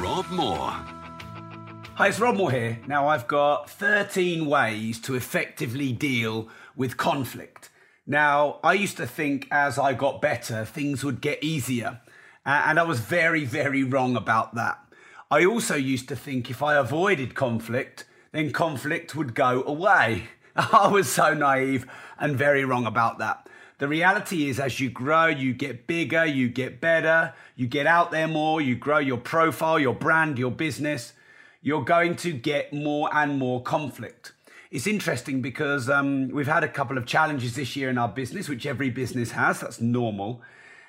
Rob Moore. Hi, it's Rob Moore here. Now, I've got 13 ways to effectively deal with conflict. Now, I used to think as I got better, things would get easier. And I was very, very wrong about that. I also used to think if I avoided conflict, then conflict would go away. I was so naive and very wrong about that. The reality is, as you grow, you get bigger, you get better, you get out there more, you grow your profile, your brand, your business, you're going to get more and more conflict. It's interesting because um, we've had a couple of challenges this year in our business, which every business has, that's normal.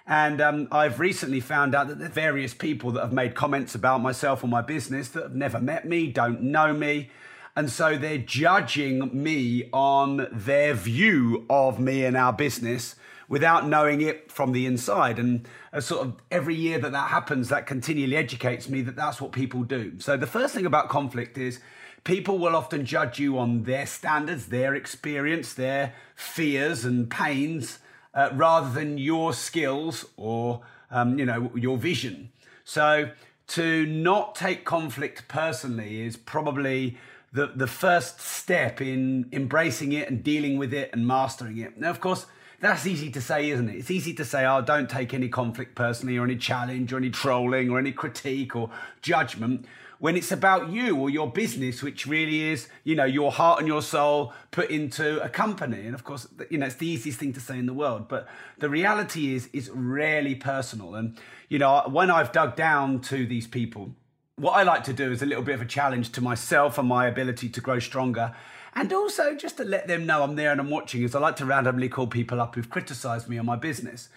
And um, I've recently found out that the various people that have made comments about myself or my business that have never met me, don't know me. And so they're judging me on their view of me and our business without knowing it from the inside. And uh, sort of every year that that happens, that continually educates me that that's what people do. So the first thing about conflict is people will often judge you on their standards, their experience, their fears and pains, uh, rather than your skills or um, you know your vision. So to not take conflict personally is probably the, the first step in embracing it and dealing with it and mastering it. Now, of course, that's easy to say, isn't it? It's easy to say, oh, don't take any conflict personally or any challenge or any trolling or any critique or judgment when it's about you or your business, which really is, you know, your heart and your soul put into a company. And of course, you know, it's the easiest thing to say in the world. But the reality is, it's rarely personal. And, you know, when I've dug down to these people, what I like to do is a little bit of a challenge to myself and my ability to grow stronger. And also just to let them know I'm there and I'm watching, is I like to randomly call people up who've criticized me on my business.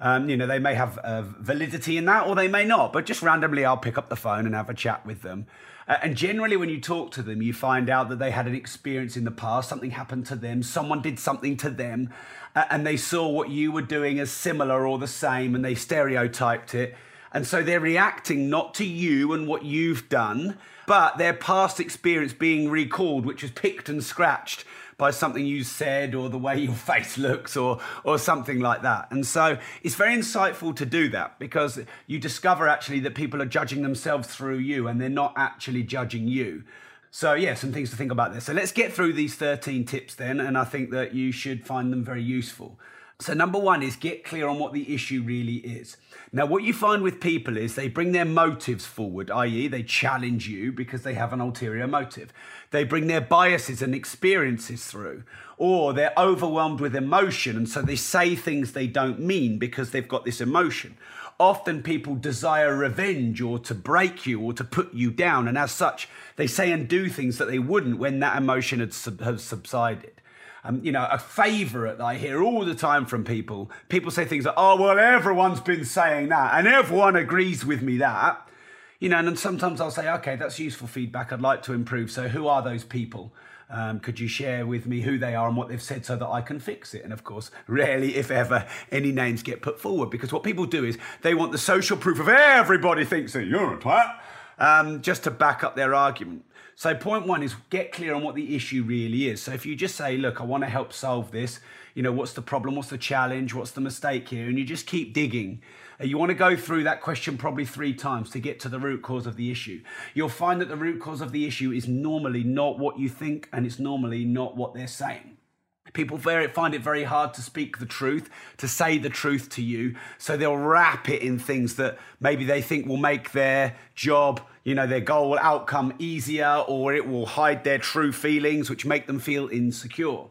Um, you know, they may have uh, validity in that or they may not, but just randomly I'll pick up the phone and have a chat with them. Uh, and generally, when you talk to them, you find out that they had an experience in the past, something happened to them, someone did something to them, uh, and they saw what you were doing as similar or the same, and they stereotyped it. And so they're reacting not to you and what you've done, but their past experience being recalled, which was picked and scratched by something you said or the way your face looks or or something like that. And so it's very insightful to do that because you discover actually that people are judging themselves through you and they're not actually judging you. So yeah, some things to think about there. So let's get through these 13 tips then and I think that you should find them very useful. So, number one is get clear on what the issue really is. Now, what you find with people is they bring their motives forward, i.e., they challenge you because they have an ulterior motive. They bring their biases and experiences through, or they're overwhelmed with emotion, and so they say things they don't mean because they've got this emotion. Often people desire revenge or to break you or to put you down, and as such, they say and do things that they wouldn't when that emotion has subsided um, you know, a favourite that I hear all the time from people. People say things like, oh, well, everyone's been saying that, and everyone agrees with me that. You know, and then sometimes I'll say, okay, that's useful feedback. I'd like to improve. So, who are those people? Um, could you share with me who they are and what they've said so that I can fix it? And of course, rarely, if ever, any names get put forward because what people do is they want the social proof of everybody thinks that you're a twat um, just to back up their argument. So, point one is get clear on what the issue really is. So, if you just say, Look, I want to help solve this, you know, what's the problem? What's the challenge? What's the mistake here? And you just keep digging. Uh, You want to go through that question probably three times to get to the root cause of the issue. You'll find that the root cause of the issue is normally not what you think, and it's normally not what they're saying. People very, find it very hard to speak the truth, to say the truth to you. So they'll wrap it in things that maybe they think will make their job, you know, their goal outcome easier, or it will hide their true feelings, which make them feel insecure.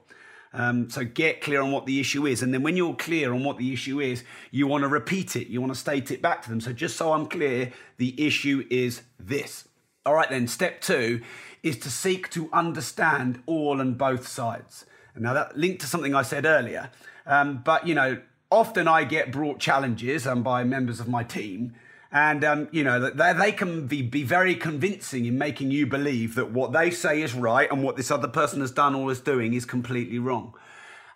Um, so get clear on what the issue is. And then when you're clear on what the issue is, you want to repeat it, you want to state it back to them. So just so I'm clear, the issue is this. All right, then, step two is to seek to understand all and both sides. Now, that linked to something I said earlier. Um, but, you know, often I get brought challenges um, by members of my team. And, um, you know, they, they can be, be very convincing in making you believe that what they say is right and what this other person has done or is doing is completely wrong.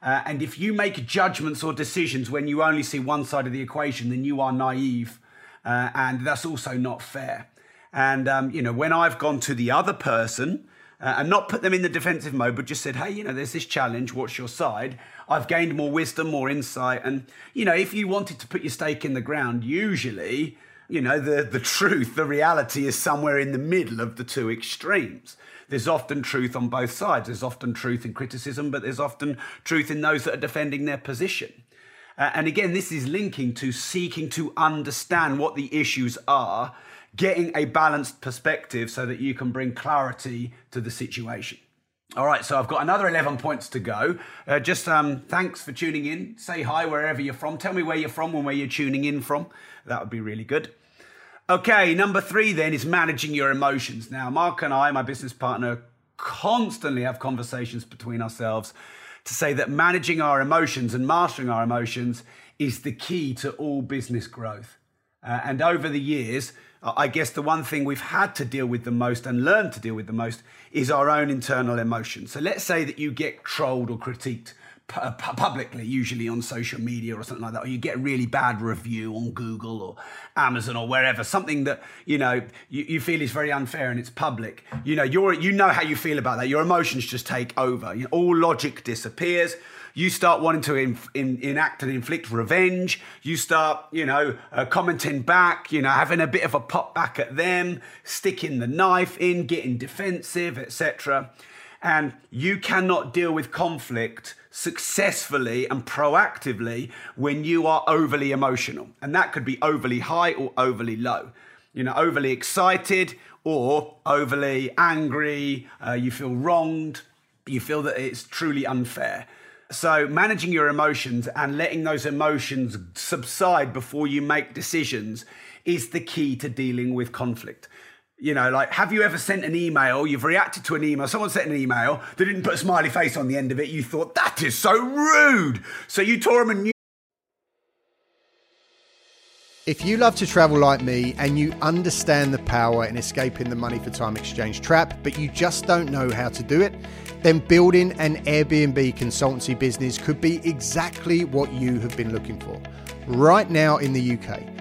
Uh, and if you make judgments or decisions when you only see one side of the equation, then you are naive. Uh, and that's also not fair. And, um, you know, when I've gone to the other person uh, and not put them in the defensive mode, but just said, hey, you know, there's this challenge, what's your side? I've gained more wisdom, more insight. And, you know, if you wanted to put your stake in the ground, usually, you know, the, the truth, the reality is somewhere in the middle of the two extremes. There's often truth on both sides. There's often truth in criticism, but there's often truth in those that are defending their position. Uh, and again, this is linking to seeking to understand what the issues are, getting a balanced perspective so that you can bring clarity to the situation. All right, so I've got another 11 points to go. Uh, just um, thanks for tuning in. Say hi wherever you're from. Tell me where you're from and where you're tuning in from. That would be really good. Okay, number three then is managing your emotions. Now, Mark and I, my business partner, constantly have conversations between ourselves to say that managing our emotions and mastering our emotions is the key to all business growth. Uh, and over the years, I guess the one thing we've had to deal with the most and learn to deal with the most is our own internal emotions. So let's say that you get trolled or critiqued publicly, usually on social media or something like that, or you get a really bad review on Google or Amazon or wherever, something that you know you, you feel is very unfair and it's public. You know, you're you know how you feel about that. Your emotions just take over. You know, all logic disappears. You start wanting to in, in, enact and inflict revenge. You start, you know, uh, commenting back. You know, having a bit of a pop back at them, sticking the knife in, getting defensive, etc. And you cannot deal with conflict successfully and proactively when you are overly emotional. And that could be overly high or overly low. You know, overly excited or overly angry, uh, you feel wronged, you feel that it's truly unfair. So, managing your emotions and letting those emotions subside before you make decisions is the key to dealing with conflict. You know, like, have you ever sent an email? You've reacted to an email. Someone sent an email. They didn't put a smiley face on the end of it. You thought, that is so rude. So you tore them a new. If you love to travel like me and you understand the power in escaping the money for time exchange trap, but you just don't know how to do it, then building an Airbnb consultancy business could be exactly what you have been looking for. Right now in the UK,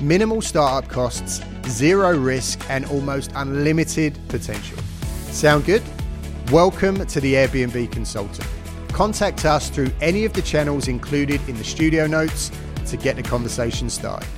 minimal startup costs, zero risk, and almost unlimited potential. Sound good? Welcome to the Airbnb Consultant. Contact us through any of the channels included in the studio notes to get the conversation started.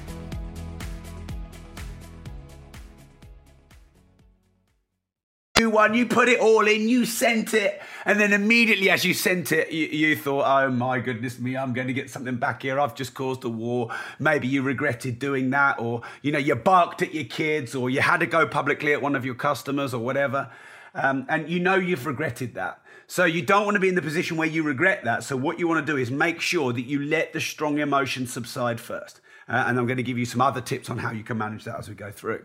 one, you put it all in, you sent it, and then immediately as you sent it, you, you, thought, oh my goodness me, I'm going to get something back here. I've just caused a war. Maybe you regretted doing that, or you know, you barked at your kids, or you had to go publicly at one of your customers, or whatever. Um, and you know you've regretted that. So you don't want to be in the position where you regret that. So what you want to do is make sure that you let the strong emotions subside first. Uh, and I'm going to give you some other tips on how you can manage that as we go through.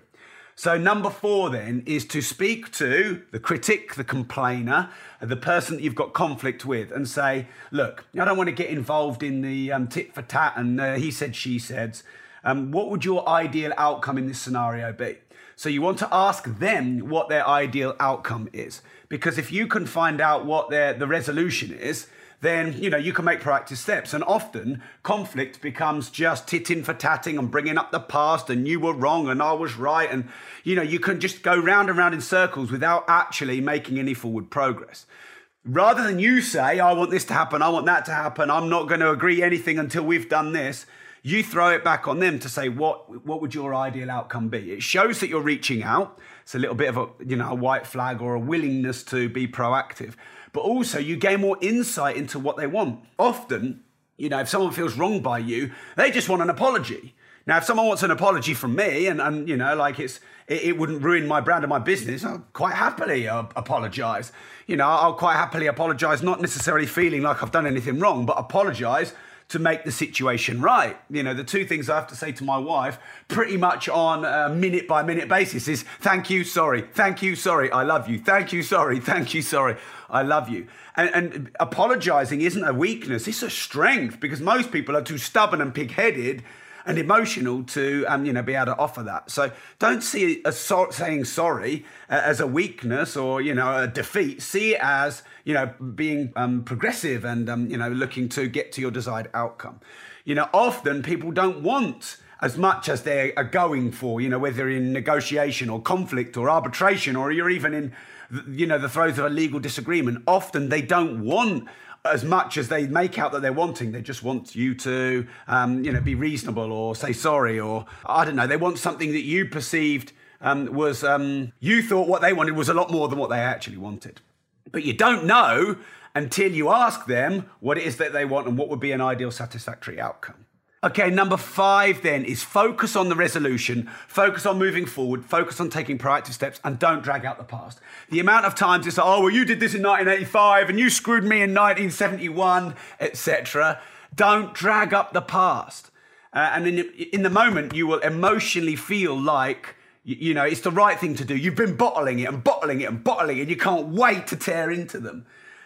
So, number four then is to speak to the critic, the complainer, the person that you've got conflict with, and say, Look, I don't want to get involved in the um, tit for tat and uh, he said, she said. Um, what would your ideal outcome in this scenario be? So, you want to ask them what their ideal outcome is. Because if you can find out what their, the resolution is, then you know you can make proactive steps. And often conflict becomes just titting for tatting and bringing up the past and you were wrong and I was right. And you know you can just go round and round in circles without actually making any forward progress. Rather than you say, I want this to happen, I want that to happen, I'm not going to agree anything until we've done this, you throw it back on them to say, what, what would your ideal outcome be? It shows that you're reaching out. It's a little bit of a, you know, a white flag or a willingness to be proactive but also you gain more insight into what they want. Often, You know, if someone feels wronged by you, they just want an apology. Now, if someone wants an apology from me, and, and you know, like it's it, it wouldn't ruin my brand or my business, I'll quite happily uh, apologize. You know, I'll quite happily apologize, not necessarily feeling like I've done anything wrong, but apologize to make the situation right. You know, the two things I have to say to my wife pretty much on a minute by minute basis is thank you, sorry, thank you, sorry, I love you, thank you, sorry, thank you, sorry, I love you. And, and apologizing isn't a weakness, it's a strength because most people are too stubborn and pig headed and emotional to um, you know be able to offer that. So don't see a so- saying sorry uh, as a weakness or you know a defeat. See it as you know being um, progressive and um, you know looking to get to your desired outcome. You know, often people don't want as much as they are going for. You know, whether in negotiation or conflict or arbitration or you're even in you know the throes of a legal disagreement. Often they don't want as much as they make out that they're wanting, they just want you to, um, you know, be reasonable or say sorry or I don't know. They want something that you perceived um, was um, you thought what they wanted was a lot more than what they actually wanted, but you don't know until you ask them what it is that they want and what would be an ideal satisfactory outcome. Okay, number five then is focus on the resolution, focus on moving forward, focus on taking proactive steps, and don't drag out the past. The amount of times it's like, oh, well, you did this in 1985 and you screwed me in 1971, etc. Don't drag up the past. Uh, and in, in the moment, you will emotionally feel like, you, you know, it's the right thing to do. You've been bottling it and bottling it and bottling it, and you can't wait to tear into them.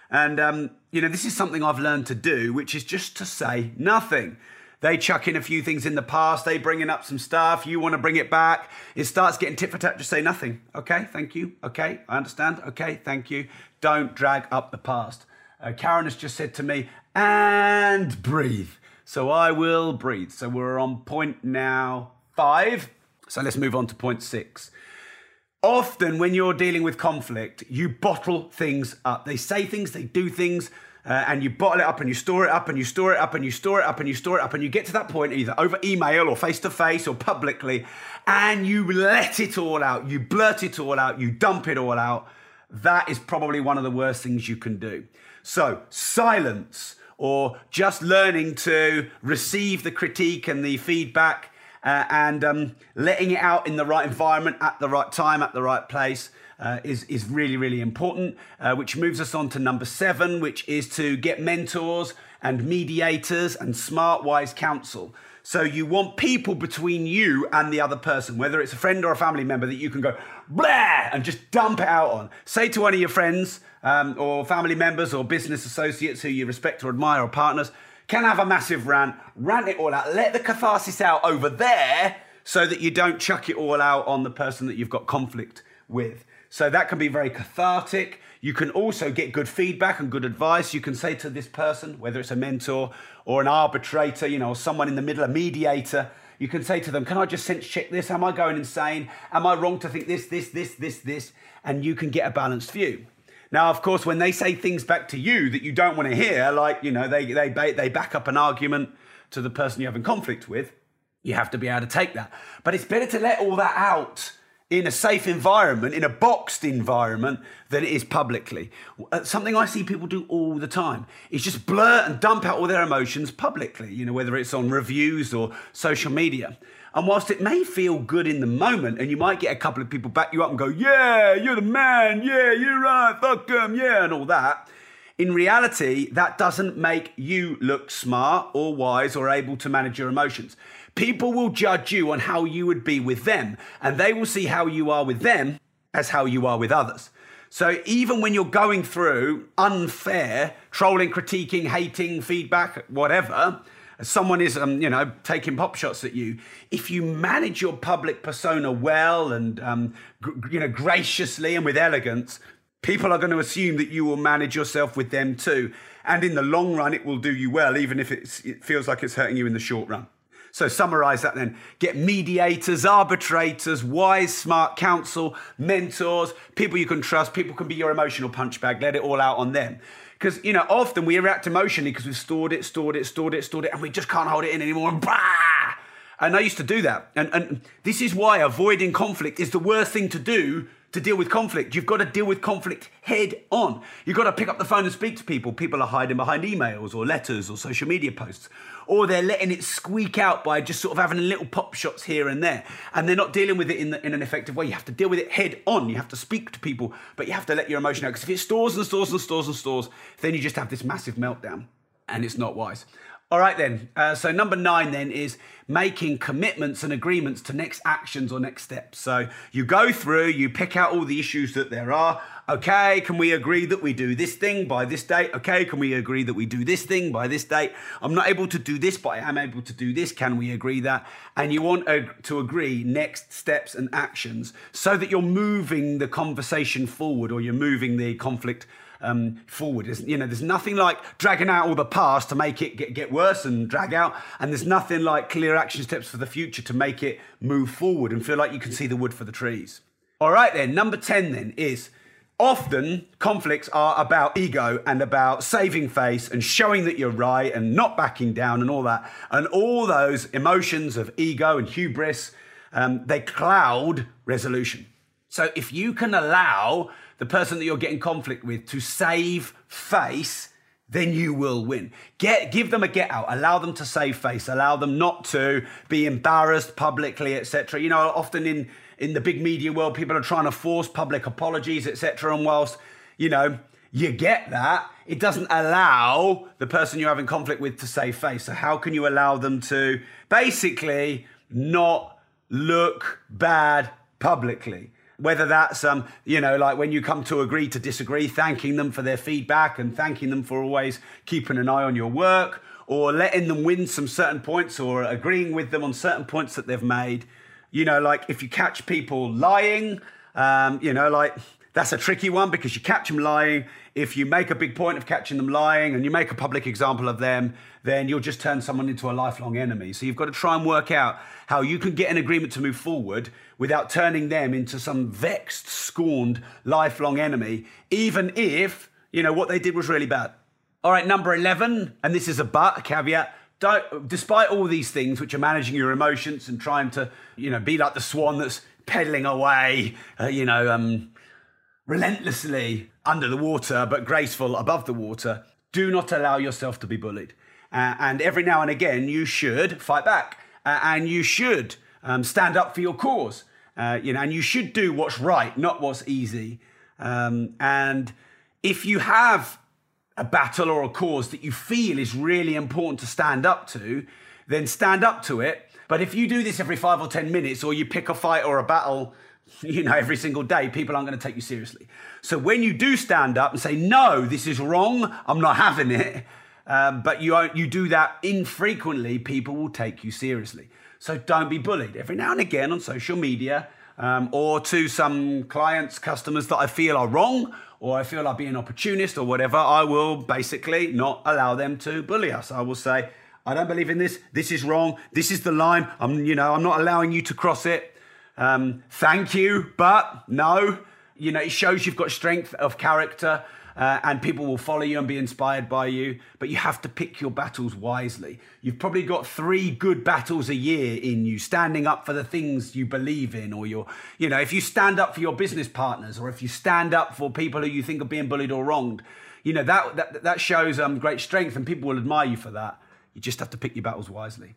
And, um, you know, this is something I've learned to do, which is just to say nothing. They chuck in a few things in the past. They bringing up some stuff. You want to bring it back. It starts getting tit for tat. Just say nothing. Okay, thank you. Okay, I understand. Okay, thank you. Don't drag up the past. Uh, Karen has just said to me, and breathe. So I will breathe. So we're on point now five. So let's move on to point six. Often, when you're dealing with conflict, you bottle things up. They say things, they do things uh, and you bottle it up and you store it up and you store it up and you store it up and you store it up and you get to that point either over email or face to face or publicly and you let it all out. You blurt it all out. You dump it all out. That is probably one of the worst things you can do. So, silence or just learning to receive the critique and the feedback uh, and um, letting it out in the right environment at the right time, at the right place uh, is, is really, really important, uh, which moves us on to number seven, which is to get mentors and mediators and smart, wise counsel. So you want people between you and the other person, whether it's a friend or a family member, that you can go blah and just dump it out on. Say to one of your friends um, or family members or business associates who you respect or admire or partners, can have a massive rant, rant it all out, let the catharsis out over there so that you don't chuck it all out on the person that you've got conflict with. So that can be very cathartic. You can also get good feedback and good advice. You can say to this person, whether it's a mentor or an arbitrator, you know, someone in the middle, a mediator, you can say to them, Can I just sense check this? Am I going insane? Am I wrong to think this, this, this, this, this? And you can get a balanced view. Now, of course, when they say things back to you that you don't want to hear, like, you know, they, they, they back up an argument to the person you're having conflict with, you have to be able to take that. But it's better to let all that out in a safe environment, in a boxed environment, than it is publicly. Uh, something I see people do all the time is just blurt and dump out all their emotions publicly, you know, whether it's on reviews or social media. And whilst it may feel good in the moment, and you might get a couple of people back you up and go, yeah, you're the man, yeah, you're right, fuck them, yeah, and all that. In reality, that doesn't make you look smart or wise or able to manage your emotions. People will judge you on how you would be with them, and they will see how you are with them as how you are with others. So even when you're going through unfair trolling, critiquing, hating, feedback, whatever, someone is, um, you know, taking pop shots at you. If you manage your public persona well and, um, gr- you know, graciously and with elegance, people are going to assume that you will manage yourself with them too. And in the long run, it will do you well, even if it feels like it's hurting you in the short run. So summarize that then. Get mediators, arbitrators, wise, smart counsel, mentors, people you can trust. People can be your emotional punch bag. Let it all out on them. Because, you know, often we react emotionally because we've stored it, stored it, stored it, stored it, and we just can't hold it in anymore. And, bah! and I used to do that. And, and this is why avoiding conflict is the worst thing to do to deal with conflict. You've got to deal with conflict head on. You've got to pick up the phone and speak to people. People are hiding behind emails or letters or social media posts, or they're letting it squeak out by just sort of having little pop shots here and there, and they're not dealing with it in, the, in an effective way. You have to deal with it head on. You have to speak to people, but you have to let your emotion out because if it stores and stores and stores and stores, then you just have this massive meltdown, and it's not wise. All right, then. Uh, so, number nine then is making commitments and agreements to next actions or next steps. So, you go through, you pick out all the issues that there are. Okay, can we agree that we do this thing by this date? Okay, can we agree that we do this thing by this date? I'm not able to do this, but I am able to do this. Can we agree that? And you want to agree next steps and actions so that you're moving the conversation forward or you're moving the conflict um, forward. There's, you know, there's nothing like dragging out all the past to make it get, get worse and drag out, and there's nothing like clear action steps for the future to make it move forward and feel like you can see the wood for the trees. All right, then, number 10 then is often conflicts are about ego and about saving face and showing that you're right and not backing down and all that. And all those emotions of ego and hubris, um, they cloud resolution. So if you can allow the person that you're getting conflict with to save face, then you will win. Get, give them a get out. Allow them to save face. Allow them not to be embarrassed publicly, etc. You know, often in in the big media world, people are trying to force public apologies, etc. And whilst you know you get that, it doesn't allow the person you're having conflict with to save face. So how can you allow them to basically not look bad publicly? Whether that's um, you know like when you come to agree to disagree thanking them for their feedback and thanking them for always keeping an eye on your work or letting them win some certain points or agreeing with them on certain points that they've made you know like if you catch people lying um, you know like that's a tricky one because you catch them lying if you make a big point of catching them lying and you make a public example of them, then you'll just turn someone into a lifelong enemy. So you've got to try and work out how you can get an agreement to move forward without turning them into some vexed, scorned, lifelong enemy, even if, you know, what they did was really bad. All right, number 11, and this is a but, a caveat. Don't, despite all these things, which are managing your emotions and trying to, you know, be like the swan that's pedaling away, uh, you know, um, relentlessly under the water, but graceful above the water. Do not allow yourself to be bullied. Uh, and every now and again, you should fight back uh, and you should um, stand up for your cause. Uh, you know, and you should do what's right, not what's easy. Um, and if you have a battle or a cause that you feel is really important to stand up to, then stand up to it. But if you do this every five or 10 minutes, or you pick a fight or a battle you know, every single day, people aren't going to take you seriously. So when you do stand up and say, no, this is wrong, I'm not having it, um, but you, you do that infrequently, people will take you seriously. So don't be bullied. Every now and again on social media, um, or to some clients, customers that I feel are wrong, or I feel are being an opportunist or whatever, I will basically not allow them to bully us. I will say, I don't believe in this. This is wrong. This is the line. I'm, you know, I'm not allowing you to cross it. Um, thank you, but no. You know, it shows you've got strength of character. Uh, and people will follow you and be inspired by you. But you have to pick your battles wisely. You've probably got three good battles a year in you, standing up for the things you believe in, or your, you know, if you stand up for your business partners, or if you stand up for people who you think are being bullied or wronged, you know that that, that shows um, great strength, and people will admire you for that. You just have to pick your battles wisely.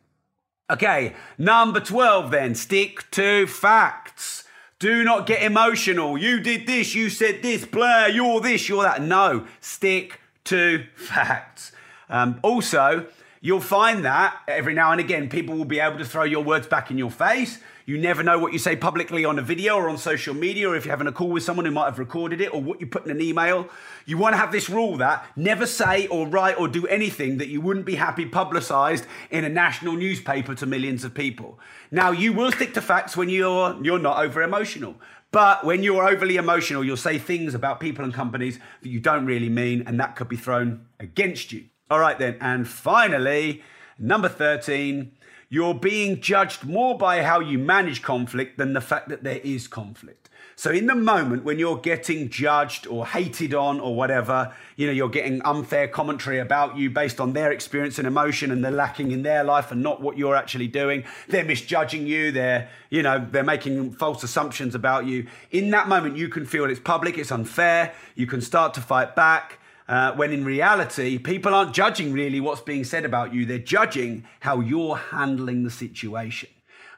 Okay, number 12 then, stick to facts. Do not get emotional. You did this, you said this, Blair, you're this, you're that. No, stick to facts. Um, also, you'll find that every now and again people will be able to throw your words back in your face. You never know what you say publicly on a video or on social media, or if you're having a call with someone who might have recorded it, or what you put in an email. You want to have this rule that never say or write or do anything that you wouldn't be happy publicized in a national newspaper to millions of people. Now, you will stick to facts when you're you're not over emotional. But when you're overly emotional, you'll say things about people and companies that you don't really mean, and that could be thrown against you. All right, then. And finally, number 13, You're being judged more by how you manage conflict than the fact that there is conflict. So in the moment when you're getting judged or hated on or whatever, you know, you're getting unfair commentary about you based on their experience and emotion and they're lacking in their life and not what you're actually doing. They're misjudging you. They're, you know, they're making false assumptions about you. In that moment, you can feel it's public, it's unfair. You can start to fight back. Uh, when in reality, people aren't judging really what's being said about you. They're judging how you're handling the situation.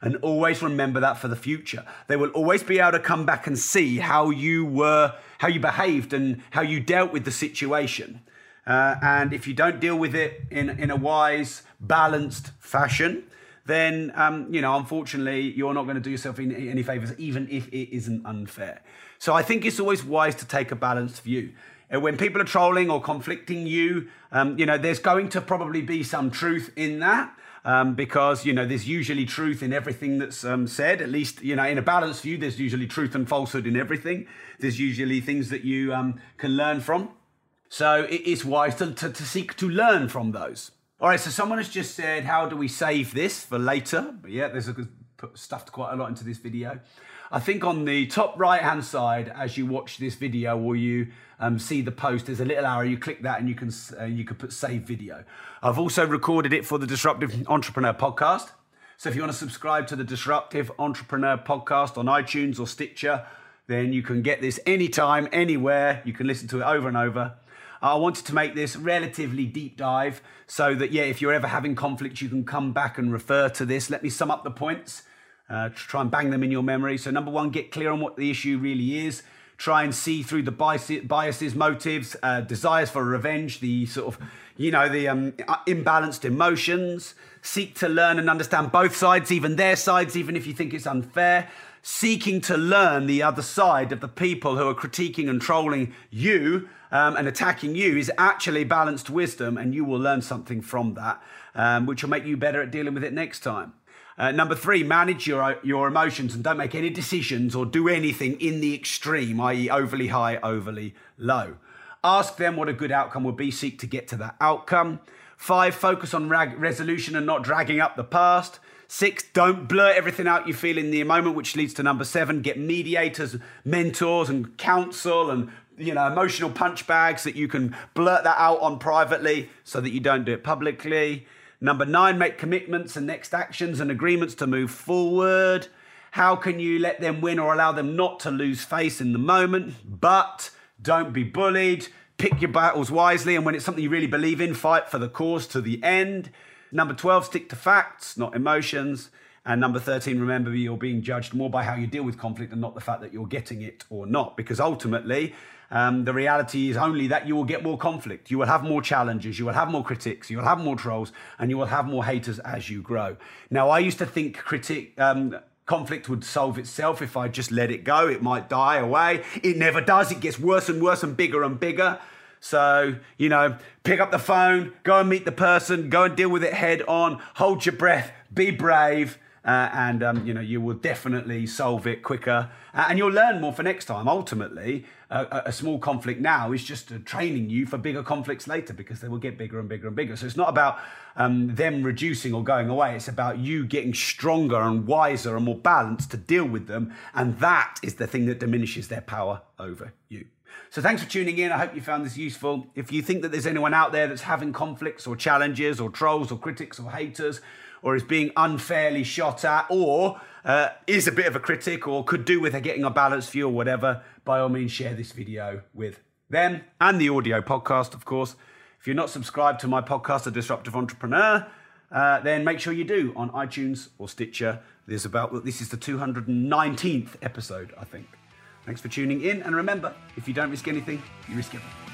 And always remember that for the future. They will always be able to come back and see how you were, how you behaved, and how you dealt with the situation. Uh, and if you don't deal with it in, in a wise, balanced fashion, then, um, you know, unfortunately, you're not going to do yourself any, any favors, even if it isn't unfair. So I think it's always wise to take a balanced view. When people are trolling or conflicting you, um, you know, there's going to probably be some truth in that um, because you know there's usually truth in everything that's um, said. At least you know in a balanced view, there's usually truth and falsehood in everything. There's usually things that you um, can learn from. So it is wise to, to, to seek to learn from those. All right. So someone has just said, "How do we save this for later?" But yeah, there's a, put stuffed quite a lot into this video. I think on the top right hand side, as you watch this video or you um, see the post, there's a little arrow. You click that and you can uh, you can put save video. I've also recorded it for the Disruptive Entrepreneur podcast. So if you want to subscribe to the Disruptive Entrepreneur podcast on iTunes or Stitcher, then you can get this anytime, anywhere. You can listen to it over and over. I wanted to make this relatively deep dive so that, yeah, if you're ever having conflict, you can come back and refer to this. Let me sum up the points. Uh, try and bang them in your memory. So, number one, get clear on what the issue really is. Try and see through the biases, motives, uh, desires for revenge, the sort of, you know, the um, uh, imbalanced emotions. Seek to learn and understand both sides, even their sides, even if you think it's unfair. Seeking to learn the other side of the people who are critiquing and trolling you um, and attacking you is actually balanced wisdom, and you will learn something from that, um, which will make you better at dealing with it next time. Uh, number three, manage your, your emotions and don't make any decisions or do anything in the extreme, i.e., overly high, overly low. Ask them what a good outcome would be, seek to get to that outcome. Five, focus on rag- resolution and not dragging up the past. Six, don't blur everything out you feel in the moment, which leads to number seven, get mediators, mentors, and counsel and you know emotional punch bags that you can blurt that out on privately so that you don't do it publicly. Number nine, make commitments and next actions and agreements to move forward. How can you let them win or allow them not to lose face in the moment? But don't be bullied. Pick your battles wisely. And when it's something you really believe in, fight for the cause to the end. Number 12, stick to facts, not emotions. And number 13, remember you're being judged more by how you deal with conflict and not the fact that you're getting it or not. Because ultimately, um, the reality is only that you will get more conflict. You will have more challenges. You will have more critics. You will have more trolls. And you will have more haters as you grow. Now, I used to think critic. Um, conflict would solve itself if I just let it go. It might die away. It never does. It gets worse and worse and bigger and bigger. So, you know, pick up the phone, go and meet the person, go and deal with it head on, hold your breath, be brave, uh, and um, you know you will definitely solve it quicker, uh, and you'll learn more for next time. Ultimately, uh, a small conflict now is just training you for bigger conflicts later because they will get bigger and bigger and bigger. So it's not about um, them reducing or going away. It's about you getting stronger and wiser and more balanced to deal with them, and that is the thing that diminishes their power over you. So thanks for tuning in. I hope you found this useful. If you think that there's anyone out there that's having conflicts or challenges or trolls or critics or haters or is being unfairly shot at or uh, is a bit of a critic or could do with getting a balanced view or whatever, by all means share this video with them and the audio podcast, of course. If you're not subscribed to my podcast, The Disruptive Entrepreneur, uh, then make sure you do on iTunes or Stitcher. There's about this is the 219th episode, I think. Thanks for tuning in, and remember, if you don't risk anything, you risk everything.